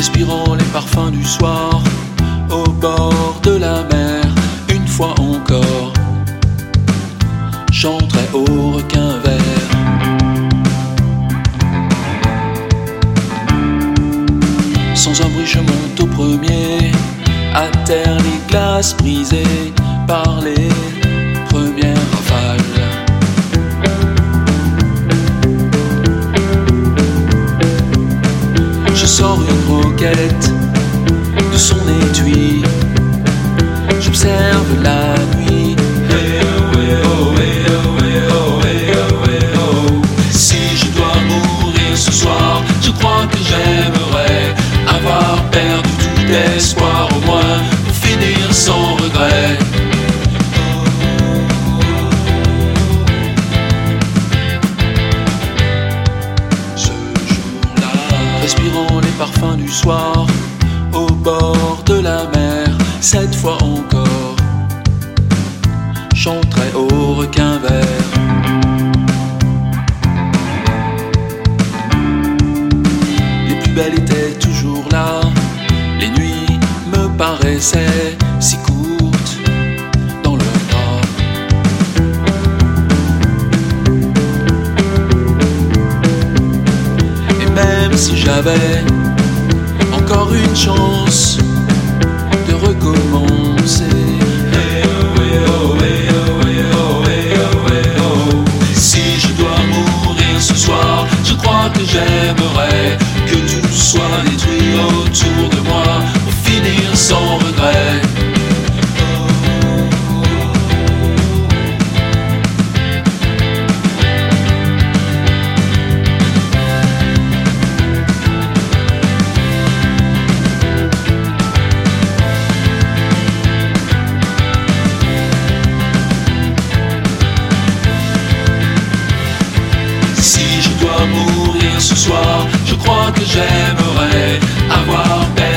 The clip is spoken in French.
respirant les parfums du soir au bord de la mer, une fois encore, chanterai au requin vert. Sans un bruit, je monte au premier, à terre les glaces brisées par les parfums du soir au bord de la mer, cette fois encore, chanterai au requin vert. Les plus belles étaient toujours là, les nuits me paraissaient si courtes dans leurs bras. Et même si j'avais encore une chance de recommencer. Dois mourir ce soir, je crois que j'aimerais avoir perdu